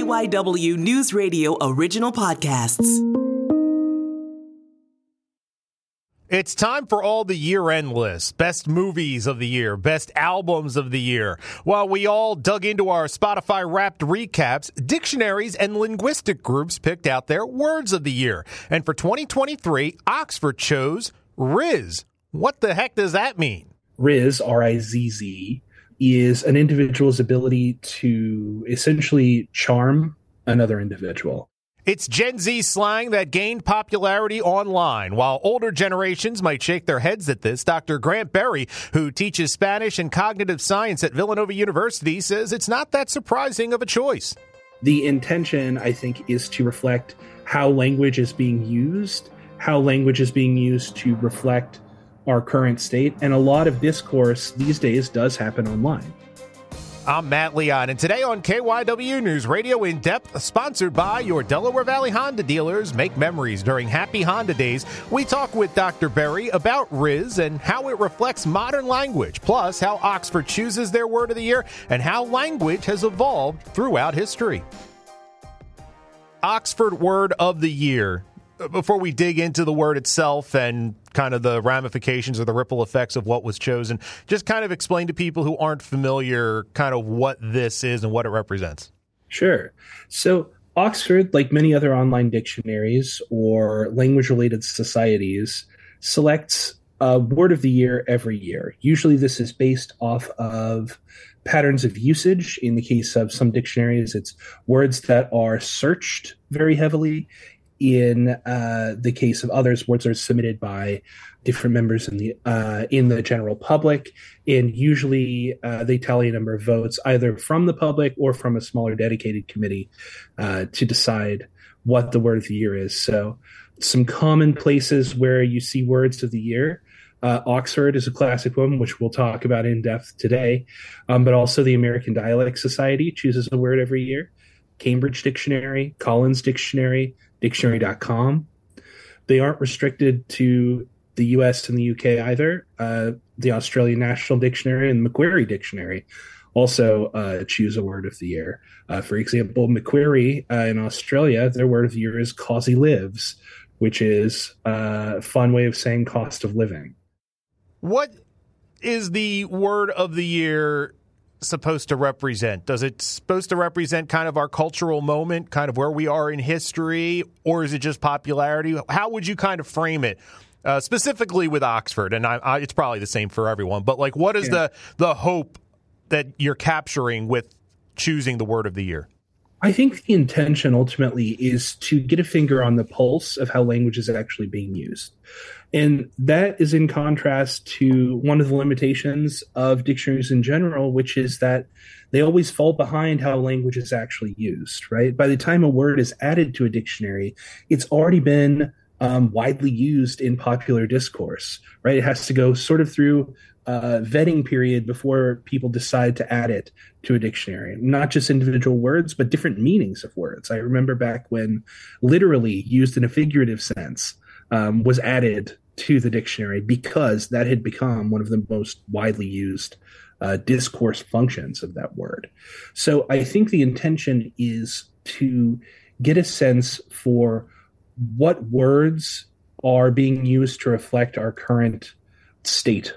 KYW News Radio original podcasts. It's time for all the year end lists best movies of the year, best albums of the year. While we all dug into our Spotify wrapped recaps, dictionaries and linguistic groups picked out their words of the year. And for 2023, Oxford chose Rizz. What the heck does that mean? Rizz, R I Z Z, is an individual's ability to essentially charm another individual. It's Gen Z slang that gained popularity online. While older generations might shake their heads at this, Dr. Grant Berry, who teaches Spanish and cognitive science at Villanova University, says it's not that surprising of a choice. The intention, I think, is to reflect how language is being used, how language is being used to reflect our current state, and a lot of discourse these days does happen online. I'm Matt Leon, and today on KYW News Radio In Depth, sponsored by your Delaware Valley Honda dealers, make memories during Happy Honda Days. We talk with Dr. Berry about Rizz and how it reflects modern language, plus how Oxford chooses their word of the year and how language has evolved throughout history. Oxford Word of the Year before we dig into the word itself and kind of the ramifications or the ripple effects of what was chosen, just kind of explain to people who aren't familiar kind of what this is and what it represents. Sure. So, Oxford, like many other online dictionaries or language related societies, selects a word of the year every year. Usually, this is based off of patterns of usage. In the case of some dictionaries, it's words that are searched very heavily in uh, the case of others, words are submitted by different members in the uh, in the general public, and usually uh, they tally a number of votes either from the public or from a smaller dedicated committee uh, to decide what the word of the year is. So, some common places where you see words of the year. Uh, Oxford is a classic one, which we'll talk about in depth today, um, but also the American Dialect Society chooses a word every year. Cambridge Dictionary, Collins Dictionary, dictionary.com. They aren't restricted to the US and the UK either. Uh, the Australian National Dictionary and Macquarie Dictionary also uh, choose a word of the year. Uh, for example, Macquarie uh, in Australia, their word of the year is "cozzie livs," which is uh, a fun way of saying cost of living. What is the word of the year supposed to represent? Does it supposed to represent kind of our cultural moment, kind of where we are in history, or is it just popularity? How would you kind of frame it? Uh, specifically with Oxford, and I, I, it's probably the same for everyone. But like, what is yeah. the the hope that you're capturing with choosing the word of the year? I think the intention ultimately is to get a finger on the pulse of how language is actually being used. And that is in contrast to one of the limitations of dictionaries in general, which is that they always fall behind how language is actually used, right? By the time a word is added to a dictionary, it's already been um, widely used in popular discourse, right? It has to go sort of through a vetting period before people decide to add it to a dictionary. Not just individual words, but different meanings of words. I remember back when literally used in a figurative sense um, was added to the dictionary because that had become one of the most widely used uh, discourse functions of that word. So I think the intention is to get a sense for what words are being used to reflect our current state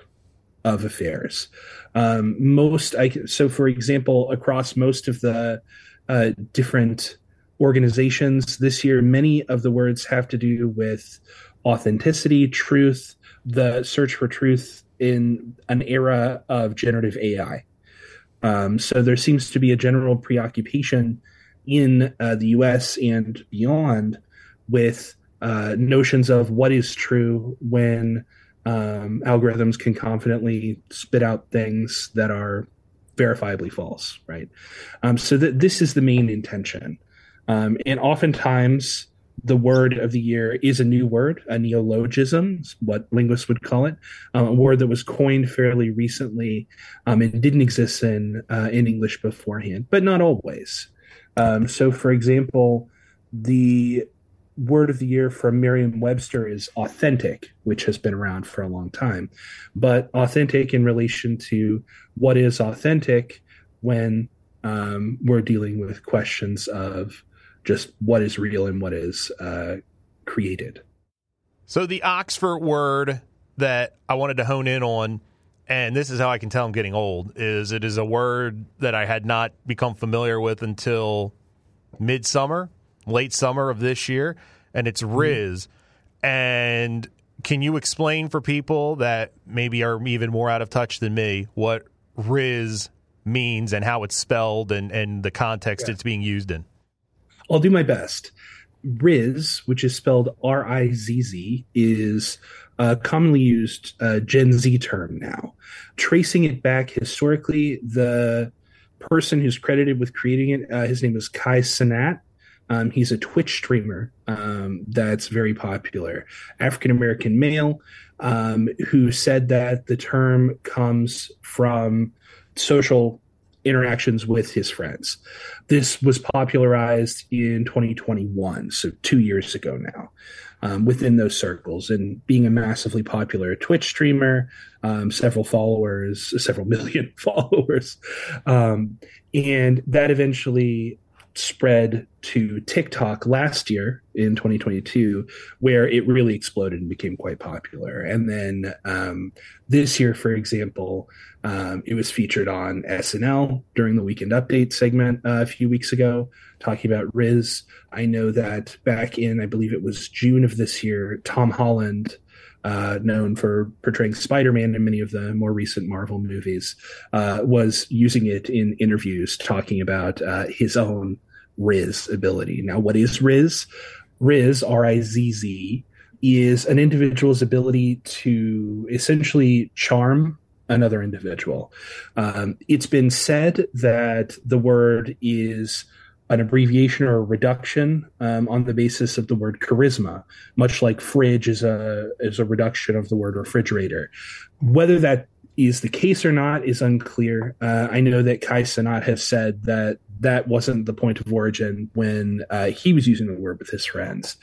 of affairs. Um, most, I so for example, across most of the uh, different organizations this year, many of the words have to do with authenticity, truth, the search for truth in an era of generative AI. Um, so there seems to be a general preoccupation in uh, the US and beyond with uh, notions of what is true when um, algorithms can confidently spit out things that are verifiably false, right? Um, so that this is the main intention. Um, and oftentimes, the word of the year is a new word, a neologism, what linguists would call it, um, a word that was coined fairly recently um, and didn't exist in uh, in English beforehand, but not always. Um, so, for example, the word of the year from Merriam-Webster is authentic, which has been around for a long time, but authentic in relation to what is authentic when um, we're dealing with questions of just what is real and what is uh, created. So the Oxford word that I wanted to hone in on, and this is how I can tell I'm getting old, is it is a word that I had not become familiar with until midsummer, late summer of this year, and it's mm-hmm. Mm-hmm. And can you explain for people that maybe are even more out of touch than me what Rizz means and how it's spelled and, and the context yeah. it's being used in? I'll do my best. Rizz, which is spelled R I Z Z, is a commonly used uh, Gen Z term now. Tracing it back historically, the person who's credited with creating it, uh, his name is Kai Cenat. Um, he's a Twitch streamer um, that's very popular, African American male, um, who said that the term comes from social interactions with his friends. This was popularized in 2021, so two years ago now, um, within those circles. And being a massively popular Twitch streamer, um, several followers, several million followers, um, and that eventually spread to TikTok last year in 2022, where it really exploded and became quite popular. And then um, this year, for example, um, it was featured on SNL during the Weekend Update segment uh, a few weeks ago, talking about Rizz. I know that back in, I believe it was June of this year, Tom Holland uh, known for portraying Spider-Man in many of the more recent Marvel movies, uh, was using it in interviews, talking about uh, his own Rizz ability. Now, what is Rizz? Rizz, R I Z Z, is an individual's ability to essentially charm another individual. Um, it's been said that the word is an abbreviation or a reduction um, on the basis of the word charisma, much like fridge is a is a reduction of the word refrigerator. Whether that is the case or not is unclear. Uh, I know that Kai Cenat has said that that wasn't the point of origin when uh, he was using the word with his friends,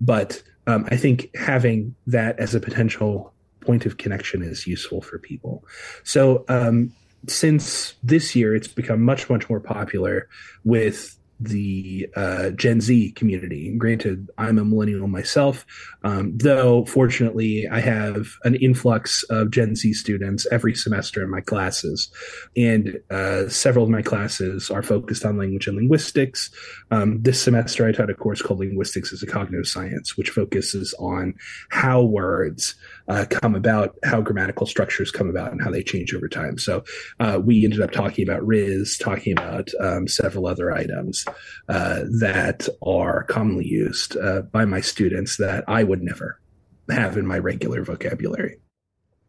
but um, I think having that as a potential point of connection is useful for people. So um, since this year, it's become much much more popular with the uh, Gen Z community. Granted, I'm a millennial myself, um, though fortunately I have an influx of Gen Z students every semester in my classes, and uh, several of my classes are focused on language and linguistics. Um, this semester, I taught a course called Linguistics as a Cognitive Science, which focuses on how words uh, come about, how grammatical structures come about, and how they change over time. So uh, we ended up talking about Rizz, talking about um, several other items uh, that are commonly used uh, by my students that I would never have in my regular vocabulary.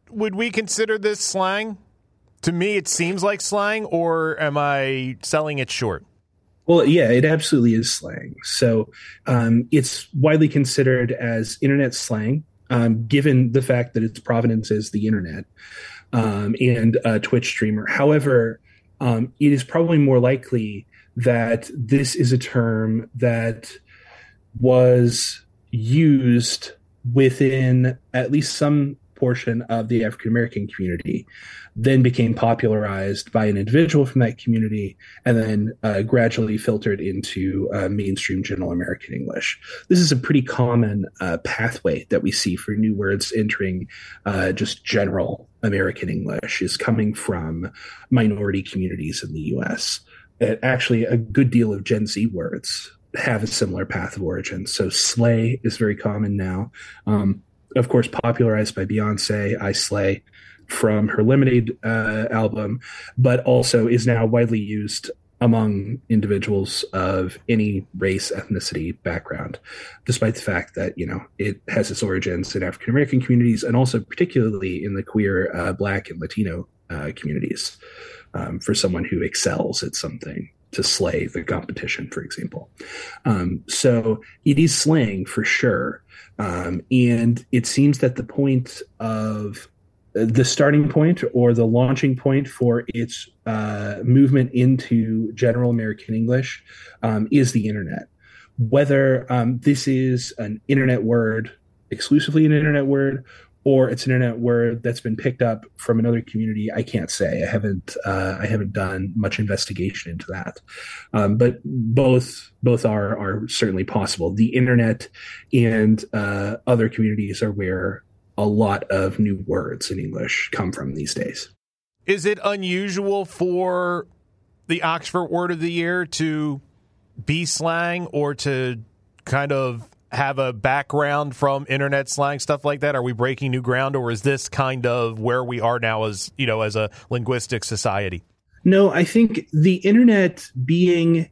Would we consider this slang? To me, it seems like slang, or am I selling it short? Well, yeah, it absolutely is slang. So um, it's widely considered as internet slang um, given the fact that its provenance is the internet um, and a Twitch streamer. However, um, it is probably more likely that this is a term that was used within at least some portion of the African American community, then became popularized by an individual from that community, and then uh, gradually filtered into uh, mainstream general American English. This is a pretty common uh, pathway that we see for new words entering uh, just general American English, is coming from minority communities in the U.S. actually, a good deal of Gen Z words have a similar path of origin. So slay is very common now. Um, of course, popularized by Beyonce, I Slay from her Lemonade uh, album, but also is now widely used among individuals of any race, ethnicity, background, despite the fact that, you know, it has its origins in African American communities and also particularly in the queer, uh, Black, and Latino uh, communities um, for someone who excels at something to slay the competition, for example. Um, so it is slang for sure. Um, and it seems that the point of uh, the starting point or the launching point for its uh, movement into general American English um, is the internet. Whether um, this is an internet word, exclusively an internet word, or it's an internet word that's been picked up from another community. I can't say. I haven't. Uh, I haven't done much investigation into that. Um, but both both are are certainly possible. The internet and uh, other communities are where a lot of new words in English come from these days. Is it unusual for the Oxford Word of the Year to be slang or to kind of have a background from internet slang stuff like that? Are we breaking new ground, or is this kind of where we are now as you know as a linguistic society? No, I think the internet being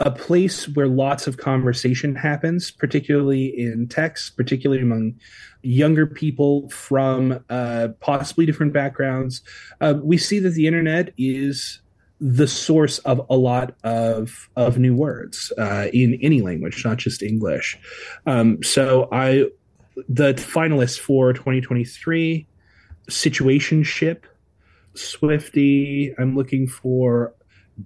a place where lots of conversation happens, particularly in text, particularly among younger people from uh, possibly different backgrounds. Uh, we see that the internet is the source of a lot of of new words uh, in any language, not just English. Um, so I, the finalists for 2023, situationship, Swiftie. I'm looking for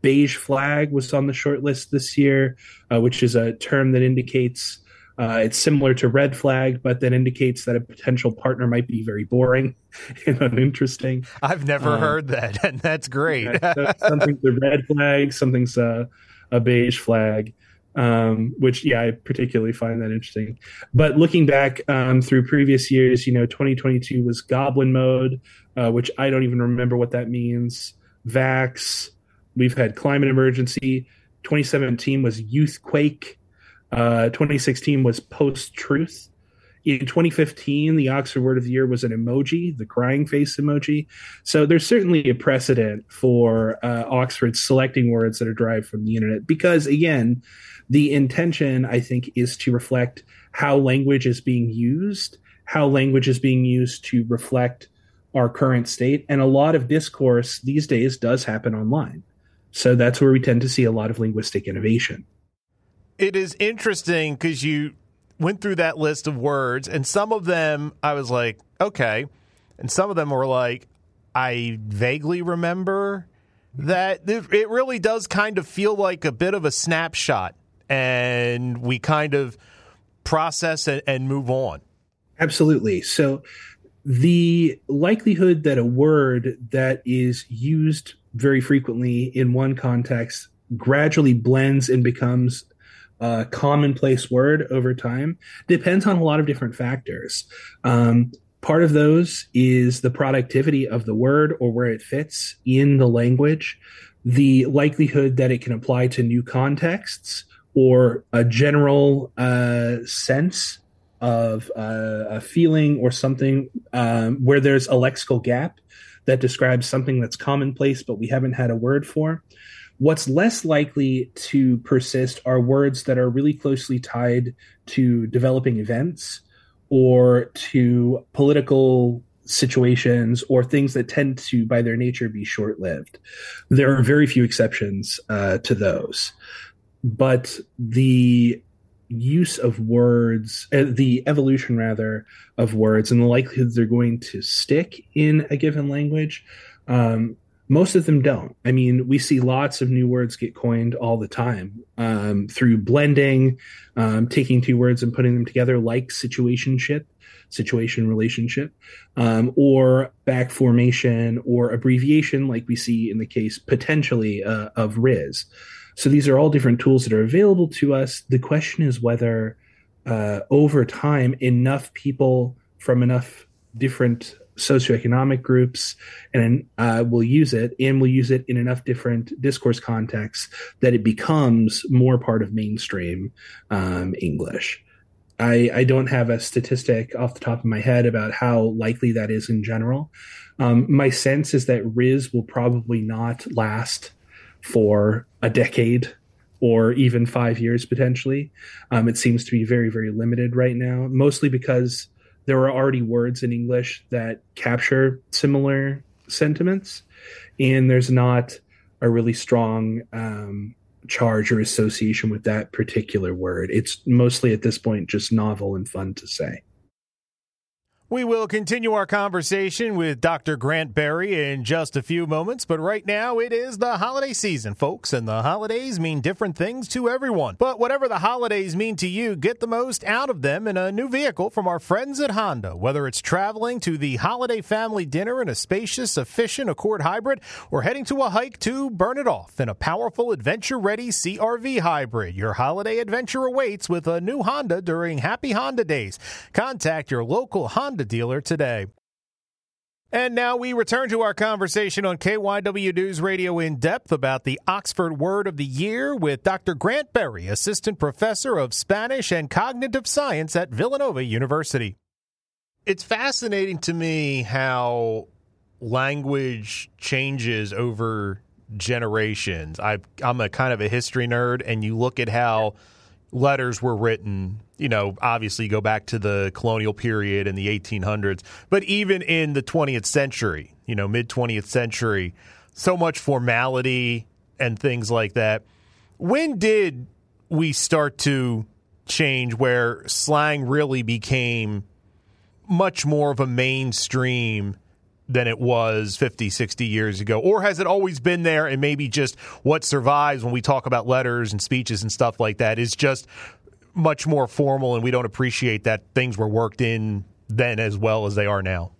beige flag was on the short list this year, uh, which is a term that indicates uh, it's similar to red flag, but that indicates that a potential partner might be very boring and uninteresting. I've never um, heard that, and that's great. something's a red flag, something's a, a beige flag, um, which, yeah, I particularly find that interesting. But looking back um, through previous years, you know, 2022 was goblin mode, uh, which I don't even remember what that means. Vax, we've had climate emergency. 2017 was youth quake. Uh, 2016 was post truth. In 2015, the Oxford Word of the Year was an emoji, the crying face emoji. So there's certainly a precedent for uh, Oxford selecting words that are derived from the internet because, again, the intention, I think, is to reflect how language is being used, how language is being used to reflect our current state. And a lot of discourse these days does happen online. So that's where we tend to see a lot of linguistic innovation it is interesting because you went through that list of words, and some of them I was like, okay, and some of them were like, I vaguely remember that. It really does kind of feel like a bit of a snapshot, and we kind of process and, and move on. Absolutely. So, the likelihood that a word that is used very frequently in one context gradually blends and becomes uh, commonplace word over time depends on a lot of different factors. Um, part of those is the productivity of the word or where it fits in the language, the likelihood that it can apply to new contexts, or a general uh, sense of uh, a feeling or something um, where there's a lexical gap that describes something that's commonplace but we haven't had a word for. What's less likely to persist are words that are really closely tied to developing events or to political situations or things that tend to, by their nature, be short lived. There are very few exceptions uh, to those. But the use of words, uh, the evolution rather of words, and the likelihood they're going to stick in a given language um, most of them don't. I mean, we see lots of new words get coined all the time um, through blending, um, taking two words and putting them together, like situationship, situation relationship, um, or back formation or abbreviation, like we see in the case potentially uh, of Rizz. So these are all different tools that are available to us. The question is whether uh, over time enough people from enough different socioeconomic groups and uh, will use it and we'll use it in enough different discourse contexts that it becomes more part of mainstream um, English. I, I, don't have a statistic off the top of my head about how likely that is in general. Um, my sense is that Rizz will probably not last for a decade or even five years potentially. Um, it seems to be very, very limited right now, mostly because there are already words in English that capture similar sentiments, and there's not a really strong um, charge or association with that particular word. It's mostly at this point just novel and fun to say. We will continue our conversation with Dr. Grant Berry in just a few moments, but right now it is the holiday season, folks, and the holidays mean different things to everyone. But whatever the holidays mean to you, get the most out of them in a new vehicle from our friends at Honda. Whether it's traveling to the holiday family dinner in a spacious, efficient Accord hybrid, or heading to a hike to burn it off in a powerful, adventure ready CRV hybrid, your holiday adventure awaits with a new Honda during Happy Honda Days. Contact your local Honda dealer today. And now we return to our conversation on KYW News Radio in depth about the Oxford Word of the Year with Dr. Grant Berry, Assistant Professor of Spanish and Cognitive Science at Villanova University. It's fascinating to me how language changes over generations. I, am a kind of a history nerd, and you look at how letters were written you know, obviously go back to the colonial period in the 1800s, but even in the 20th century, you know, mid 20th century, so much formality and things like that. When did we start to change where slang really became much more of a mainstream than it was 50, 60 years ago? Or has it always been there and maybe just what survives when we talk about letters and speeches and stuff like that is just much more formal, and we don't appreciate that things were worked in then as well as they are now.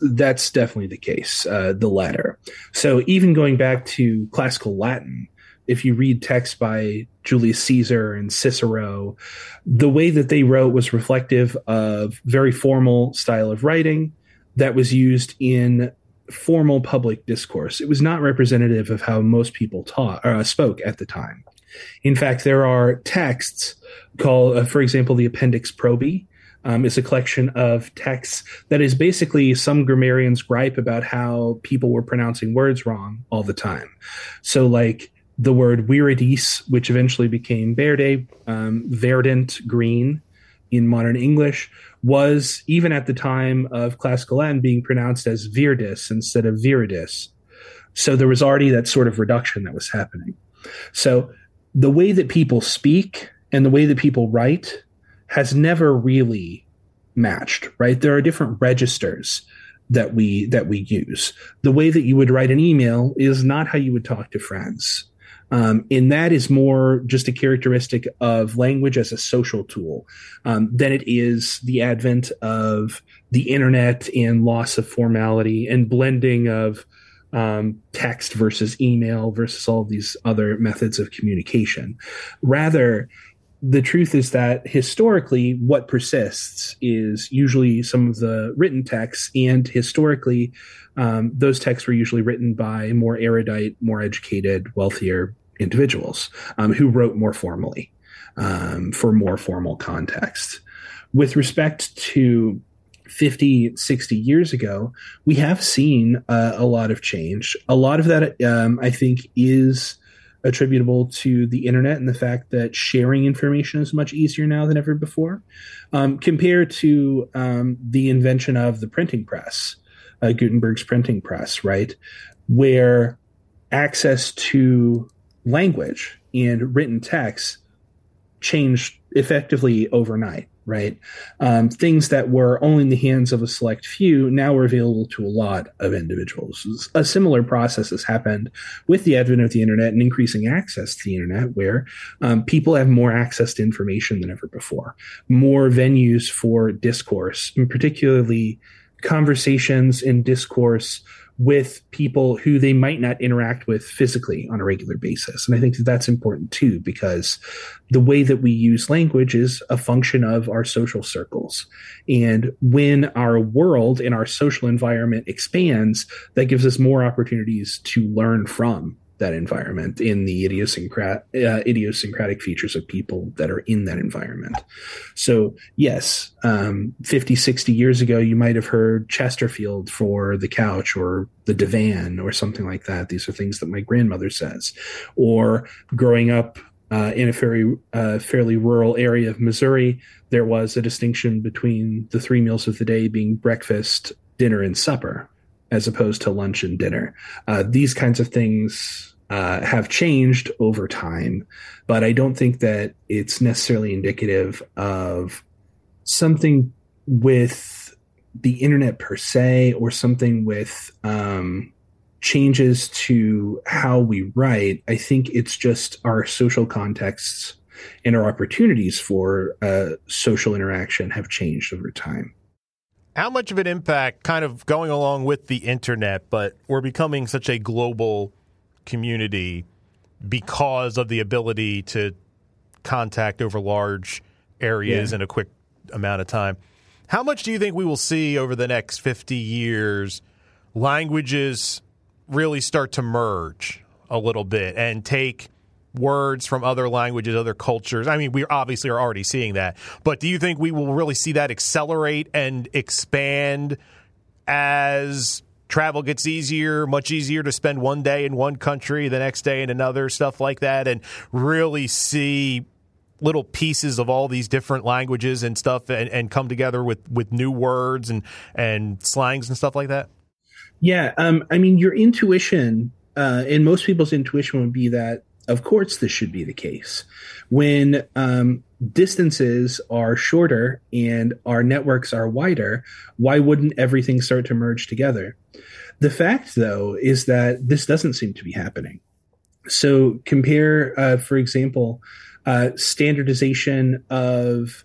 That's definitely the case, uh, the latter. So even going back to classical Latin, if you read texts by Julius Caesar and Cicero, the way that they wrote was reflective of very formal style of writing that was used in formal public discourse. It was not representative of how most people taught uh, spoke at the time. In fact, there are texts called, uh, for example, the Appendix Probi. Um, is a collection of texts that is basically some grammarians gripe about how people were pronouncing words wrong all the time. So, like the word viridis, which eventually became verde, um, verdant, green in modern English, was even at the time of classical Latin being pronounced as virdis instead of viridis. So there was already that sort of reduction that was happening. So the way that people speak and the way that people write has never really matched right? There are different registers that we that we use. The way that you would write an email is not how you would talk to friends. Um, and that is more just a characteristic of language as a social tool um, than it is the advent of the internet and loss of formality and blending of um, text versus email versus all these other methods of communication. Rather, the truth is that historically, what persists is usually some of the written texts, and historically, um, those texts were usually written by more erudite, more educated, wealthier individuals um, who wrote more formally um, for more formal context. With respect to 50, 60 years ago, we have seen uh, a lot of change. A lot of that, um, I think, is attributable to the internet and the fact that sharing information is much easier now than ever before, um, compared to um, the invention of the printing press, uh, Gutenberg's printing press, right? Where access to language and written text changed effectively overnight right? Um, things that were only in the hands of a select few now are available to a lot of individuals. A similar process has happened with the advent of the internet and increasing access to the internet, where um, people have more access to information than ever before, more venues for discourse, and particularly conversations and discourse with people who they might not interact with physically on a regular basis. And I think that that's important too, because the way that we use language is a function of our social circles. And when our world and our social environment expands, that gives us more opportunities to learn from that environment in the idiosyncrat- uh, idiosyncratic features of people that are in that environment. So, yes, um, 50, 60 years ago, you might have heard Chesterfield for the couch or the divan or something like that. These are things that my grandmother says. Or growing up uh, in a very uh, fairly rural area of Missouri, there was a distinction between the three meals of the day being breakfast, dinner, and supper as opposed to lunch and dinner. Uh, these kinds of things uh, have changed over time, but I don't think that it's necessarily indicative of something with the internet per se or something with um, changes to how we write. I think it's just our social contexts and our opportunities for uh, social interaction have changed over time. How much of an impact, kind of going along with the internet, but we're becoming such a global community because of the ability to contact over large areas yeah. in a quick amount of time. How much do you think we will see over the next 50 years languages really start to merge a little bit and take words from other languages, other cultures? I mean, we obviously are already seeing that, but do you think we will really see that accelerate and expand as travel gets easier, much easier to spend one day in one country, the next day in another, stuff like that, and really see little pieces of all these different languages and stuff and, and come together with, with new words and, and slangs and stuff like that? Yeah. Um, I mean, your intuition, uh, and most people's intuition would be that, of course, this should be the case. When um, distances are shorter and our networks are wider, why wouldn't everything start to merge together? The fact, though, is that this doesn't seem to be happening. So compare, uh, for example, uh, standardization of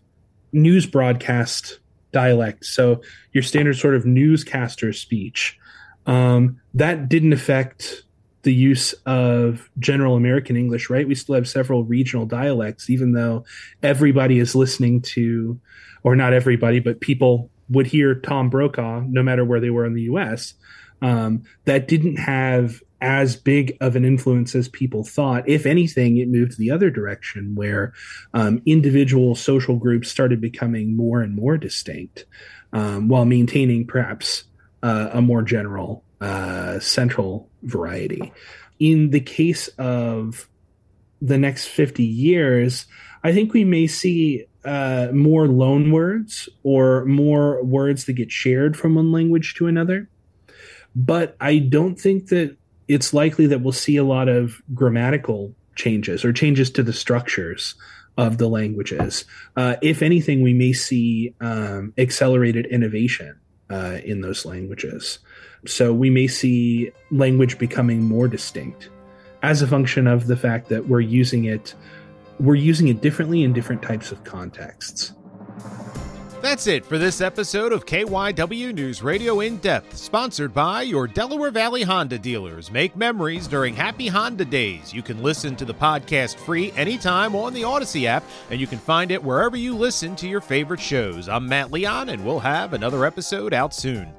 news broadcast dialect. So your standard sort of newscaster speech. Um, that didn't affect the use of general American English, right? We still have several regional dialects, even though everybody is listening to, or not everybody, but people would hear Tom Brokaw no matter where they were in the US. Um, that didn't have as big of an influence as people thought. If anything, it moved the other direction where um, individual social groups started becoming more and more distinct um, while maintaining perhaps uh, a more general uh, central variety. In the case of the next 50 years, I think we may see uh, more loan words or more words that get shared from one language to another. But I don't think that it's likely that we'll see a lot of grammatical changes or changes to the structures of the languages. Uh, if anything, we may see um, accelerated innovation uh, in those languages. So we may see language becoming more distinct as a function of the fact that we're using it we're using it differently in different types of contexts. That's it for this episode of KYW News Radio In Depth, sponsored by your Delaware Valley Honda dealers. Make memories during Happy Honda Days. You can listen to the podcast free anytime on the Audacy app, and you can find it wherever you listen to your favorite shows. I'm Matt Leon, and we'll have another episode out soon.